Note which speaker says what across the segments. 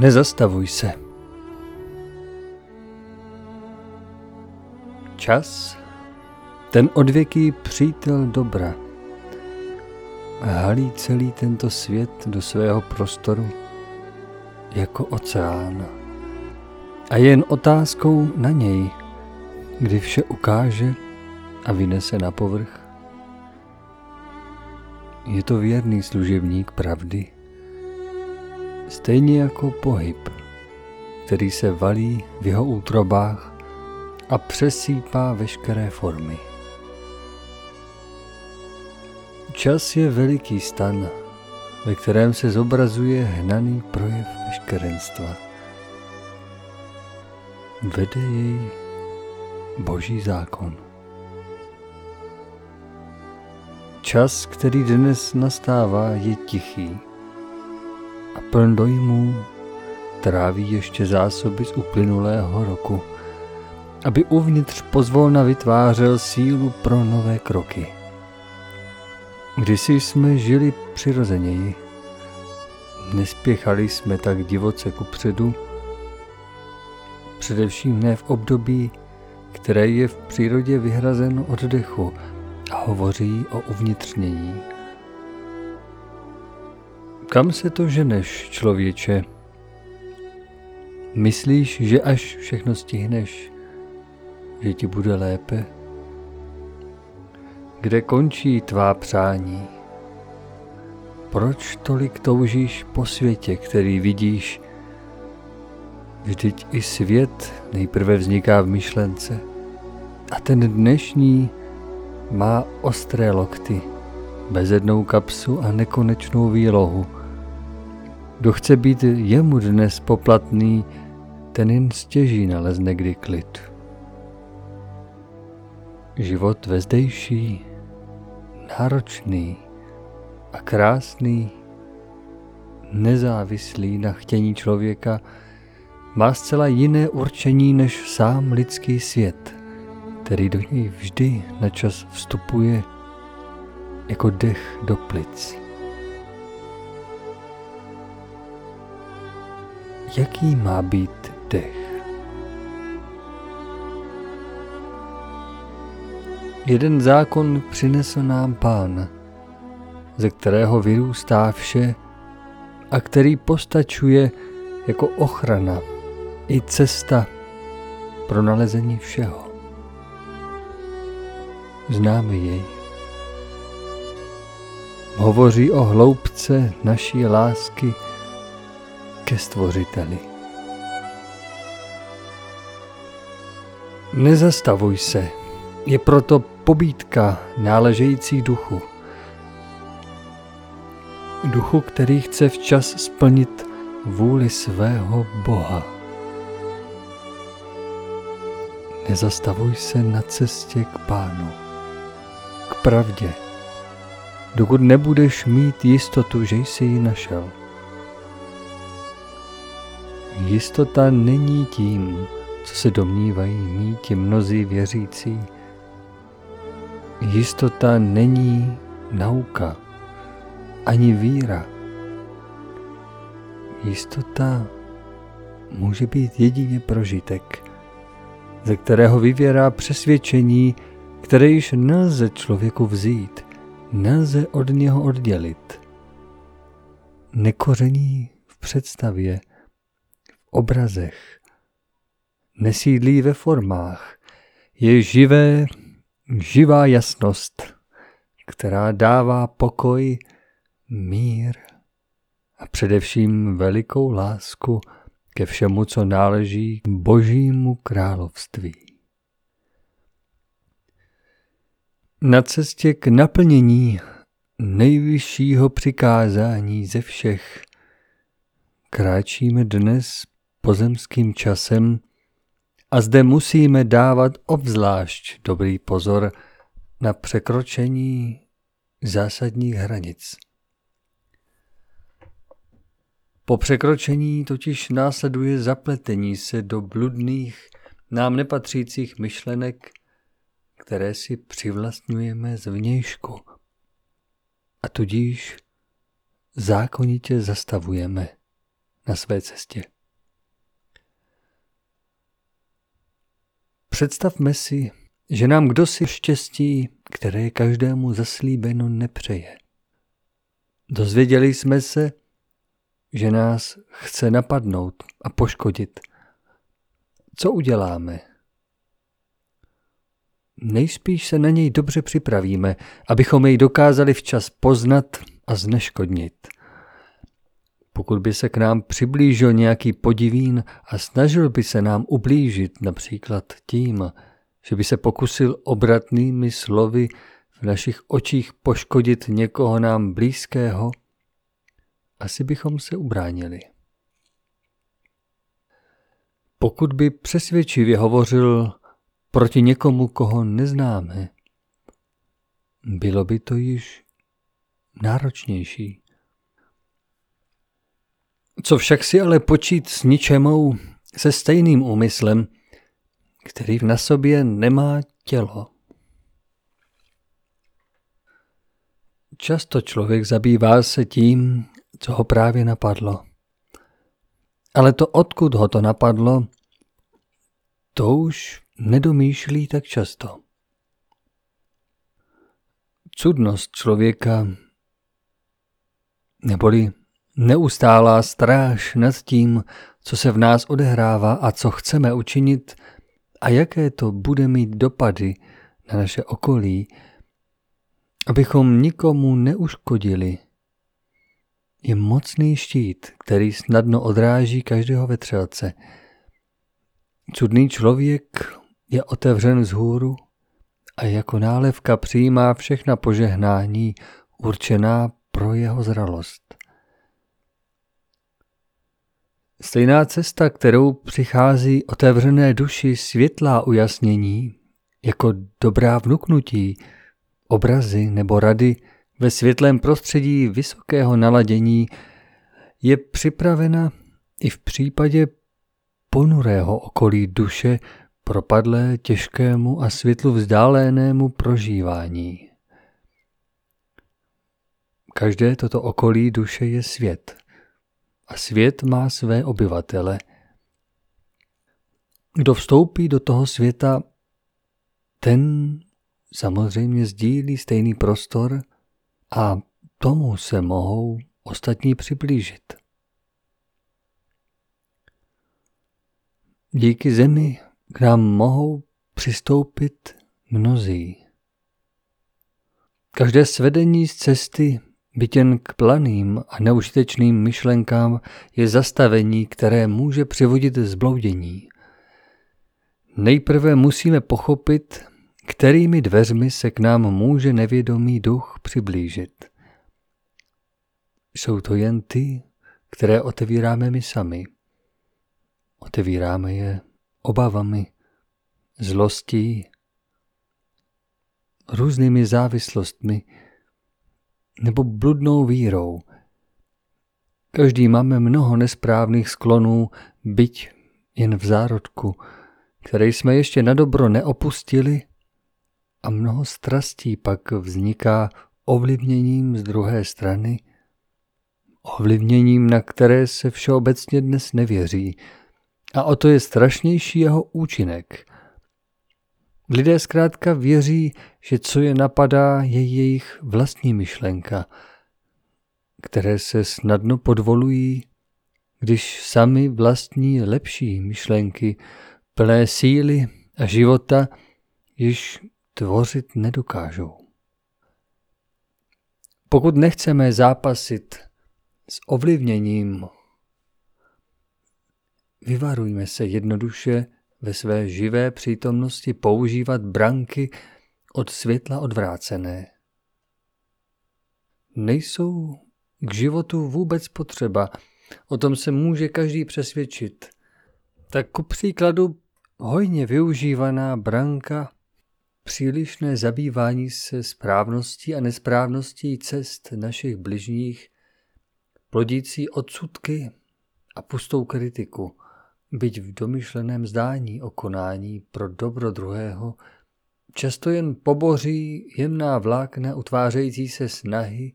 Speaker 1: Nezastavuj se. Čas, ten odvěký přítel dobra, halí celý tento svět do svého prostoru jako oceán. A je jen otázkou na něj, kdy vše ukáže a vynese na povrch. Je to věrný služebník pravdy, stejně jako pohyb, který se valí v jeho útrobách a přesýpá veškeré formy. Čas je veliký stan, ve kterém se zobrazuje hnaný projev veškerenstva. Vede jej boží zákon. Čas, který dnes nastává, je tichý a pln dojmů tráví ještě zásoby z uplynulého roku, aby uvnitř pozvolna vytvářel sílu pro nové kroky. Kdysi jsme žili přirozeněji, nespěchali jsme tak divoce kupředu, především ne v období, které je v přírodě vyhrazeno oddechu a hovoří o uvnitřnění. Kam se to ženeš, člověče? Myslíš, že až všechno stihneš, že ti bude lépe? Kde končí tvá přání? Proč tolik toužíš po světě, který vidíš? Vždyť i svět nejprve vzniká v myšlence a ten dnešní má ostré lokty, bezednou kapsu a nekonečnou výlohu. Kdo chce být jemu dnes poplatný, ten jen stěží nalezne kdy klid. Život vezdejší, náročný a krásný, nezávislý na chtění člověka, má zcela jiné určení než sám lidský svět – který do něj vždy na čas vstupuje jako dech do plic. Jaký má být dech? Jeden zákon přinesl nám pán, ze kterého vyrůstá vše a který postačuje jako ochrana i cesta pro nalezení všeho známe jej. Hovoří o hloubce naší lásky ke Stvořiteli. Nezastavuj se, je proto pobídka náležející duchu. Duchu, který chce včas splnit vůli svého Boha. Nezastavuj se na cestě k Pánu pravdě, dokud nebudeš mít jistotu, že jsi ji našel. Jistota není tím, co se domnívají mít mnozí věřící. Jistota není nauka, ani víra. Jistota může být jedině prožitek, ze kterého vyvěrá přesvědčení, které již nelze člověku vzít, nelze od něho oddělit. Nekoření v představě, obrazech, nesídlí ve formách, je živé, živá jasnost, která dává pokoj, mír a především velikou lásku ke všemu, co náleží k božímu království. Na cestě k naplnění nejvyššího přikázání ze všech kráčíme dnes pozemským časem a zde musíme dávat obzvlášť dobrý pozor na překročení zásadních hranic. Po překročení totiž následuje zapletení se do bludných, nám nepatřících myšlenek které si přivlastňujeme zvnějšku a tudíž zákonitě zastavujeme na své cestě. Představme si, že nám kdo si štěstí, které každému zaslíbeno nepřeje. Dozvěděli jsme se, že nás chce napadnout a poškodit. Co uděláme? Nejspíš se na něj dobře připravíme, abychom jej dokázali včas poznat a zneškodnit. Pokud by se k nám přiblížil nějaký podivín a snažil by se nám ublížit například tím, že by se pokusil obratnými slovy v našich očích poškodit někoho nám blízkého, asi bychom se ubránili. Pokud by přesvědčivě hovořil proti někomu, koho neznáme, bylo by to již náročnější. Co však si ale počít s ničemou se stejným úmyslem, který na sobě nemá tělo. Často člověk zabývá se tím, co ho právě napadlo. Ale to, odkud ho to napadlo, to už nedomýšlí tak často. Cudnost člověka, neboli neustálá stráž nad tím, co se v nás odehrává a co chceme učinit a jaké to bude mít dopady na naše okolí, abychom nikomu neuškodili, je mocný štít, který snadno odráží každého vetřelce. Cudný člověk je otevřen z hůru a jako nálevka přijímá všechna požehnání určená pro jeho zralost. Stejná cesta, kterou přichází otevřené duši světlá ujasnění, jako dobrá vnuknutí, obrazy nebo rady ve světlém prostředí vysokého naladění, je připravena i v případě ponurého okolí duše propadlé těžkému a světlu vzdálenému prožívání. Každé toto okolí duše je svět a svět má své obyvatele. Kdo vstoupí do toho světa, ten samozřejmě sdílí stejný prostor a tomu se mohou ostatní přiblížit. Díky zemi k nám mohou přistoupit mnozí. Každé svedení z cesty byť jen k planým a neužitečným myšlenkám je zastavení, které může přivodit zbloudění. Nejprve musíme pochopit, kterými dveřmi se k nám může nevědomý duch přiblížit. Jsou to jen ty, které otevíráme my sami. Otevíráme je obavami, zlostí, různými závislostmi, nebo bludnou vírou. Každý máme mnoho nesprávných sklonů, byť jen v zárodku, které jsme ještě na dobro neopustili a mnoho strastí pak vzniká ovlivněním z druhé strany, ovlivněním, na které se všeobecně dnes nevěří. A o to je strašnější jeho účinek. Lidé zkrátka věří, že co je napadá, je jejich vlastní myšlenka, které se snadno podvolují, když sami vlastní lepší myšlenky, plné síly a života, již tvořit nedokážou. Pokud nechceme zápasit s ovlivněním, vyvarujme se jednoduše ve své živé přítomnosti používat branky od světla odvrácené. Nejsou k životu vůbec potřeba, o tom se může každý přesvědčit. Tak ku příkladu hojně využívaná branka, přílišné zabývání se správností a nesprávností cest našich bližních, plodící odsudky a pustou kritiku – byť v domyšleném zdání o konání pro dobro druhého, často jen poboří jemná vlákna utvářející se snahy,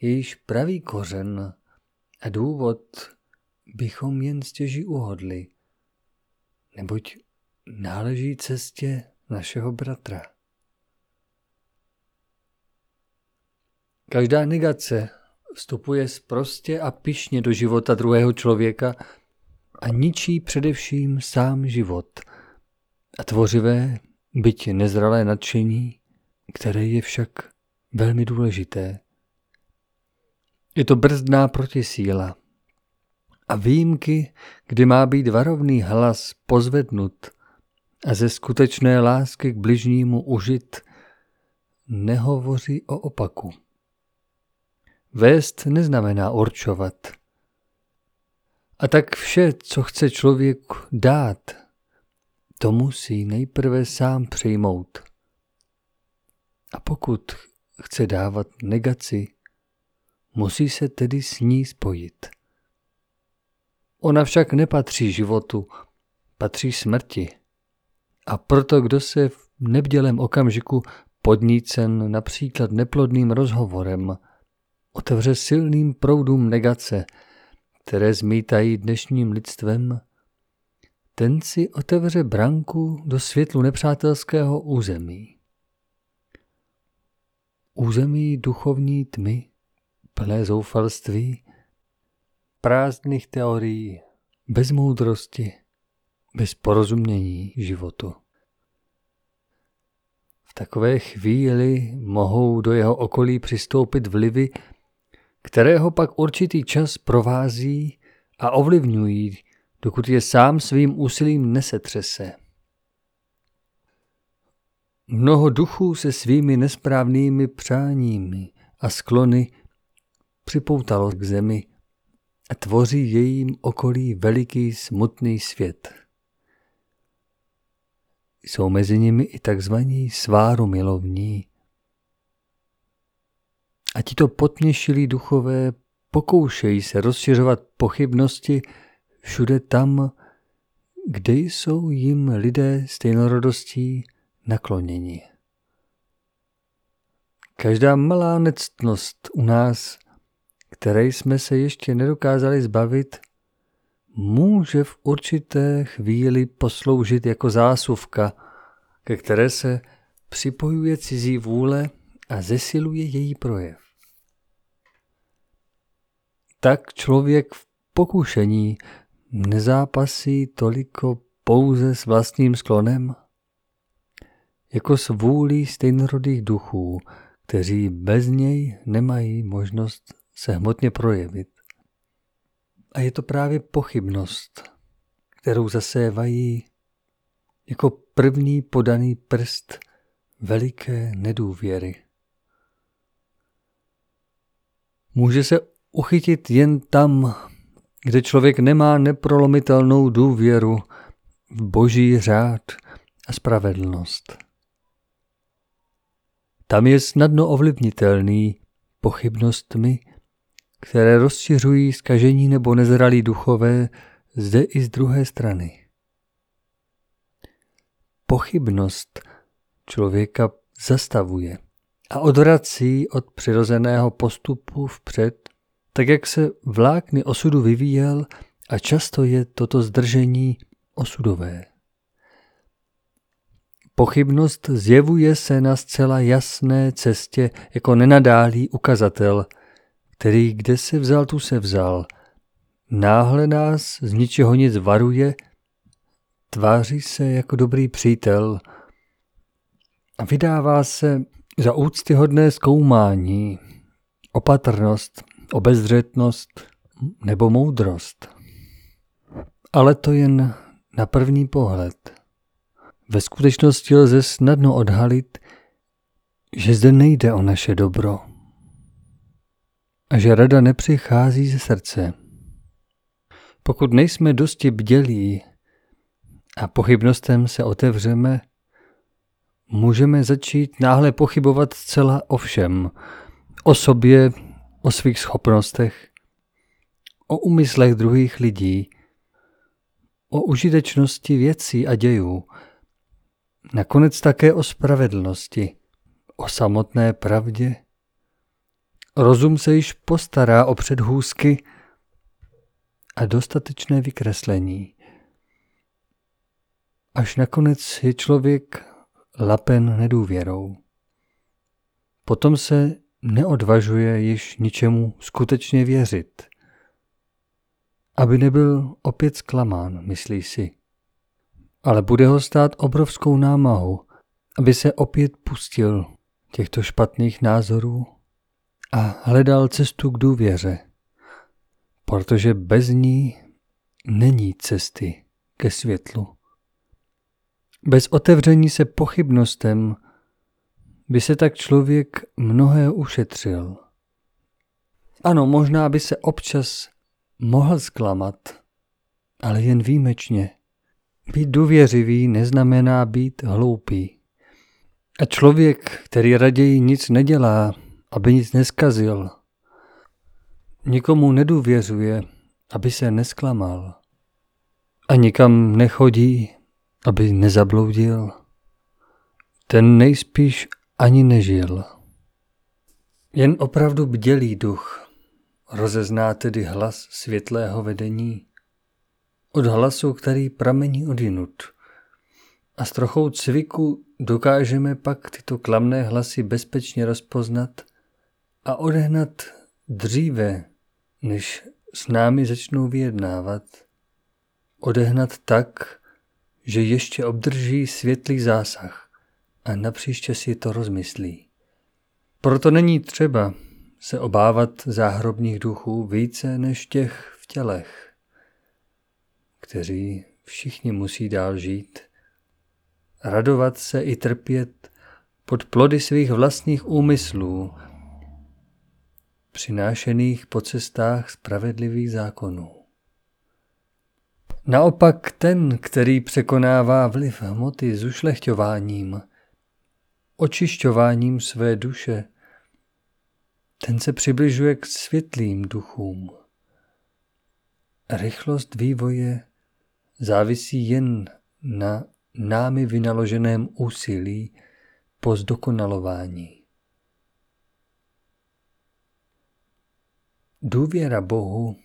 Speaker 1: jejíž pravý kořen a důvod bychom jen stěží uhodli, neboť náleží cestě našeho bratra. Každá negace vstupuje sprostě a pišně do života druhého člověka a ničí především sám život a tvořivé, byť nezralé nadšení, které je však velmi důležité. Je to brzdná protisíla a výjimky, kdy má být varovný hlas pozvednut a ze skutečné lásky k bližnímu užit, nehovoří o opaku. Vést neznamená určovat. A tak vše, co chce člověk dát, to musí nejprve sám přijmout. A pokud chce dávat negaci, musí se tedy s ní spojit. Ona však nepatří životu, patří smrti. A proto, kdo se v nebdělém okamžiku podnícen například neplodným rozhovorem, otevře silným proudům negace, které zmítají dnešním lidstvem, ten si otevře branku do světlu nepřátelského území. Území duchovní tmy, plné zoufalství, prázdných teorií, bez moudrosti, bez porozumění životu. V takové chvíli mohou do jeho okolí přistoupit vlivy, které ho pak určitý čas provází a ovlivňují, dokud je sám svým úsilím nesetřese. Mnoho duchů se svými nesprávnými přáními a sklony připoutalo k zemi a tvoří jejím okolí veliký smutný svět. Jsou mezi nimi i takzvaní sváromilovní. A tito potněšilí duchové pokoušejí se rozšiřovat pochybnosti všude tam, kde jsou jim lidé stejnorodostí nakloněni. Každá malá nectnost u nás které jsme se ještě nedokázali zbavit, může v určité chvíli posloužit jako zásuvka, ke které se připojuje cizí vůle a zesiluje její projev. Tak člověk v pokušení nezápasí toliko pouze s vlastním sklonem, jako s vůlí stejnorodých duchů, kteří bez něj nemají možnost se hmotně projevit. A je to právě pochybnost, kterou zasévají jako první podaný prst veliké nedůvěry. Může se uchytit jen tam, kde člověk nemá neprolomitelnou důvěru v boží řád a spravedlnost. Tam je snadno ovlivnitelný pochybnostmi které rozšiřují skažení nebo nezralí duchové zde i z druhé strany. Pochybnost člověka zastavuje a odvrací od přirozeného postupu vpřed, tak jak se vlákny osudu vyvíjel a často je toto zdržení osudové. Pochybnost zjevuje se na zcela jasné cestě jako nenadálý ukazatel – který kde se vzal, tu se vzal. Náhle nás z ničeho nic varuje, tváří se jako dobrý přítel a vydává se za úctyhodné zkoumání, opatrnost, obezřetnost nebo moudrost. Ale to jen na první pohled. Ve skutečnosti lze snadno odhalit, že zde nejde o naše dobro a že rada nepřichází ze srdce. Pokud nejsme dosti bdělí a pochybnostem se otevřeme, můžeme začít náhle pochybovat zcela o všem. O sobě, o svých schopnostech, o úmyslech druhých lidí, o užitečnosti věcí a dějů, nakonec také o spravedlnosti, o samotné pravdě Rozum se již postará o předhůzky a dostatečné vykreslení. Až nakonec je člověk lapen nedůvěrou. Potom se neodvažuje již ničemu skutečně věřit, aby nebyl opět zklamán, myslí si. Ale bude ho stát obrovskou námahu, aby se opět pustil těchto špatných názorů a hledal cestu k důvěře, protože bez ní není cesty ke světlu. Bez otevření se pochybnostem by se tak člověk mnohé ušetřil. Ano, možná by se občas mohl zklamat, ale jen výjimečně. Být důvěřivý neznamená být hloupý. A člověk, který raději nic nedělá, aby nic neskazil, nikomu nedůvěřuje, aby se nesklamal. A nikam nechodí, aby nezabloudil. Ten nejspíš ani nežil. Jen opravdu bdělý duch rozezná tedy hlas světlého vedení od hlasu, který pramení odinut. A s trochou cviku dokážeme pak tyto klamné hlasy bezpečně rozpoznat a odehnat dříve, než s námi začnou vyjednávat. Odehnat tak, že ještě obdrží světlý zásah a napříště si to rozmyslí. Proto není třeba se obávat záhrobních duchů více než těch v tělech, kteří všichni musí dál žít, radovat se i trpět pod plody svých vlastních úmyslů, přinášených po cestách spravedlivých zákonů. Naopak ten, který překonává vliv hmoty zušlechťováním, očišťováním své duše, ten se přibližuje k světlým duchům. Rychlost vývoje závisí jen na námi vynaloženém úsilí po zdokonalování. Důvěra Bohu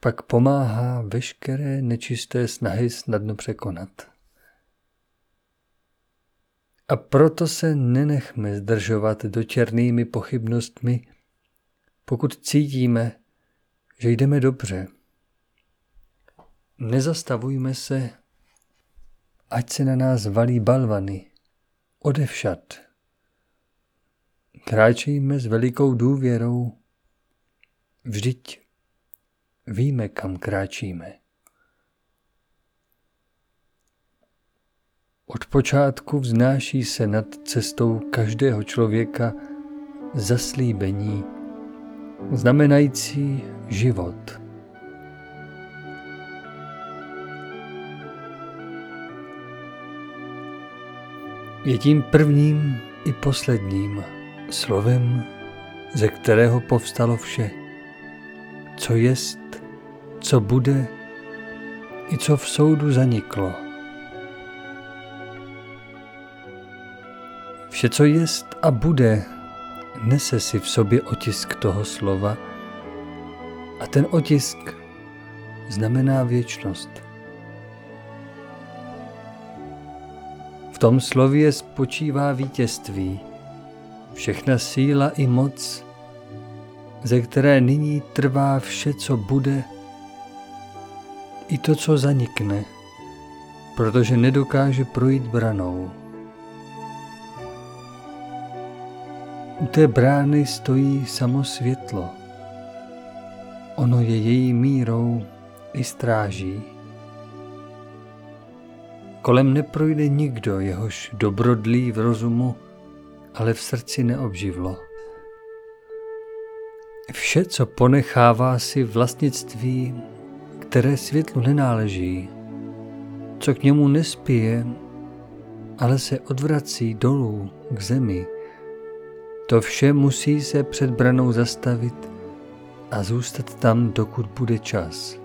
Speaker 1: pak pomáhá veškeré nečisté snahy snadno překonat. A proto se nenechme zdržovat dočernými pochybnostmi, pokud cítíme, že jdeme dobře. Nezastavujme se, ať se na nás valí balvany, odevšat. Kráčejme s velikou důvěrou, vždyť víme, kam kráčíme. Od počátku vznáší se nad cestou každého člověka zaslíbení, znamenající život. Je tím prvním i posledním slovem, ze kterého povstalo vše, co jest, co bude i co v soudu zaniklo. Vše, co jest a bude, nese si v sobě otisk toho slova a ten otisk znamená věčnost. V tom slově spočívá vítězství, všechna síla i moc, ze které nyní trvá vše, co bude, i to, co zanikne, protože nedokáže projít branou. U té brány stojí samo světlo. Ono je její mírou i stráží. Kolem neprojde nikdo, jehož dobrodlý v rozumu, ale v srdci neobživlo. Vše, co ponechává si vlastnictví, které světlu nenáleží, co k němu nespěje, ale se odvrací dolů k zemi, to vše musí se před branou zastavit a zůstat tam, dokud bude čas.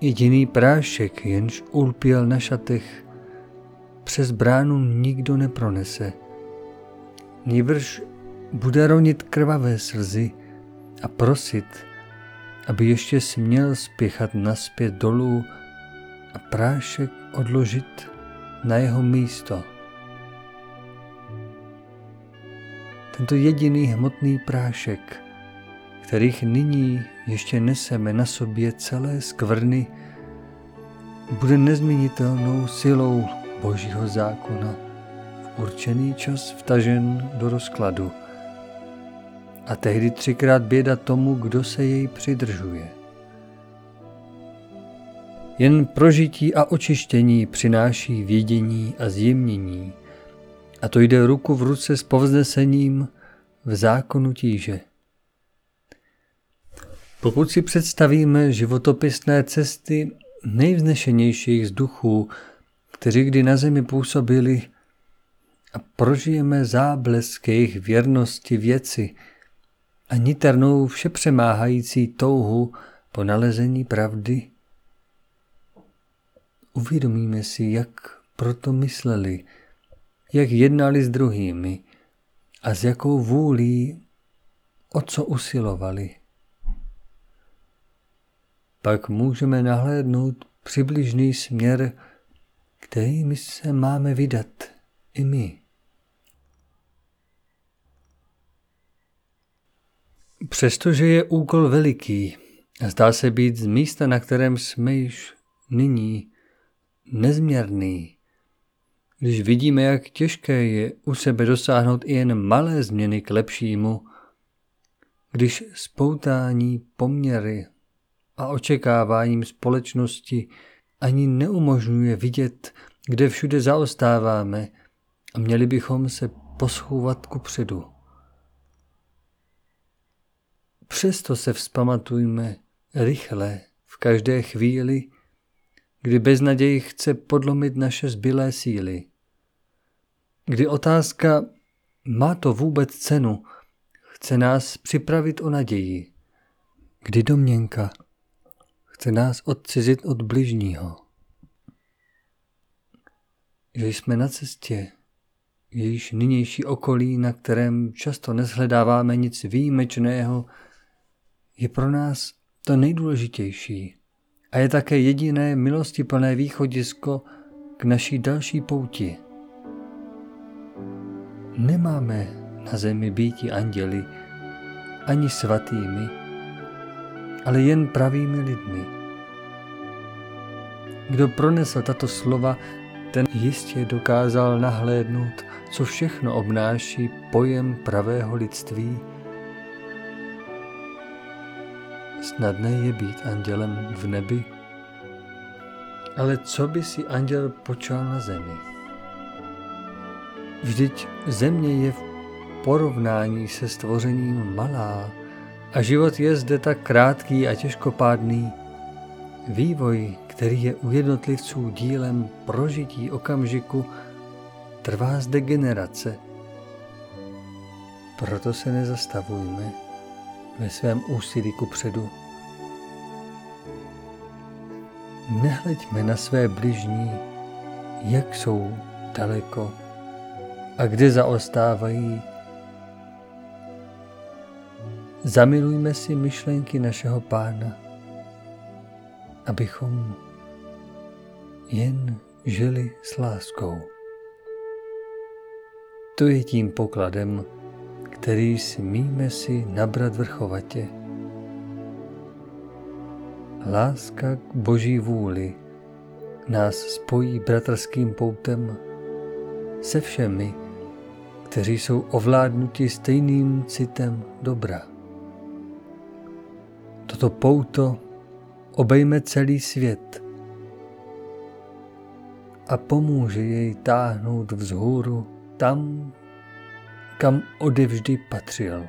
Speaker 1: Jediný prášek, jenž ulpěl na šatech, přes bránu nikdo nepronese. Nýbrž bude ronit krvavé slzy a prosit, aby ještě směl spěchat naspět dolů a prášek odložit na jeho místo. Tento jediný hmotný prášek, kterých nyní ještě neseme na sobě celé skvrny, bude nezměnitelnou silou Božího zákona v určený čas vtažen do rozkladu. A tehdy třikrát běda tomu, kdo se jej přidržuje. Jen prožití a očištění přináší vědění a zjemnění, a to jde ruku v ruce s povznesením v zákonu tíže. Pokud si představíme životopisné cesty nejvznešenějších z duchů, kteří kdy na zemi působili, a prožijeme záblesk jejich věrnosti věci a niternou všepřemáhající touhu po nalezení pravdy, uvědomíme si, jak proto mysleli, jak jednali s druhými a s jakou vůlí, o co usilovali. Pak můžeme nahlédnout přibližný směr, kterými se máme vydat i my. Přestože je úkol veliký, zdá se být z místa, na kterém jsme již nyní, nezměrný. Když vidíme, jak těžké je u sebe dosáhnout i jen malé změny k lepšímu, když spoutání poměry a očekáváním společnosti ani neumožňuje vidět, kde všude zaostáváme a měli bychom se poschouvat ku předu. Přesto se vzpamatujme rychle v každé chvíli, kdy beznaděj chce podlomit naše zbylé síly. Kdy otázka, má to vůbec cenu, chce nás připravit o naději. Kdy domněnka chce nás odcizit od bližního. Že jsme na cestě, jejíž nynější okolí, na kterém často nezhledáváme nic výjimečného, je pro nás to nejdůležitější a je také jediné milostiplné východisko k naší další pouti. Nemáme na zemi býti anděli ani svatými, ale jen pravými lidmi. Kdo pronesl tato slova, ten jistě dokázal nahlédnout, co všechno obnáší pojem pravého lidství Snadné je být andělem v nebi, ale co by si anděl počal na zemi? Vždyť země je v porovnání se stvořením malá a život je zde tak krátký a těžkopádný. Vývoj, který je u jednotlivců dílem prožití okamžiku, trvá zde generace. Proto se nezastavujme ve svém úsilí ku předu. Nehleďme na své bližní, jak jsou daleko a kde zaostávají. Zamilujme si myšlenky našeho pána, abychom jen žili s láskou. To je tím pokladem, který smíme si nabrat vrchovatě. Láska k Boží vůli nás spojí bratrským poutem se všemi, kteří jsou ovládnuti stejným citem dobra. Toto pouto obejme celý svět a pomůže jej táhnout vzhůru tam, kam odevždy patřil.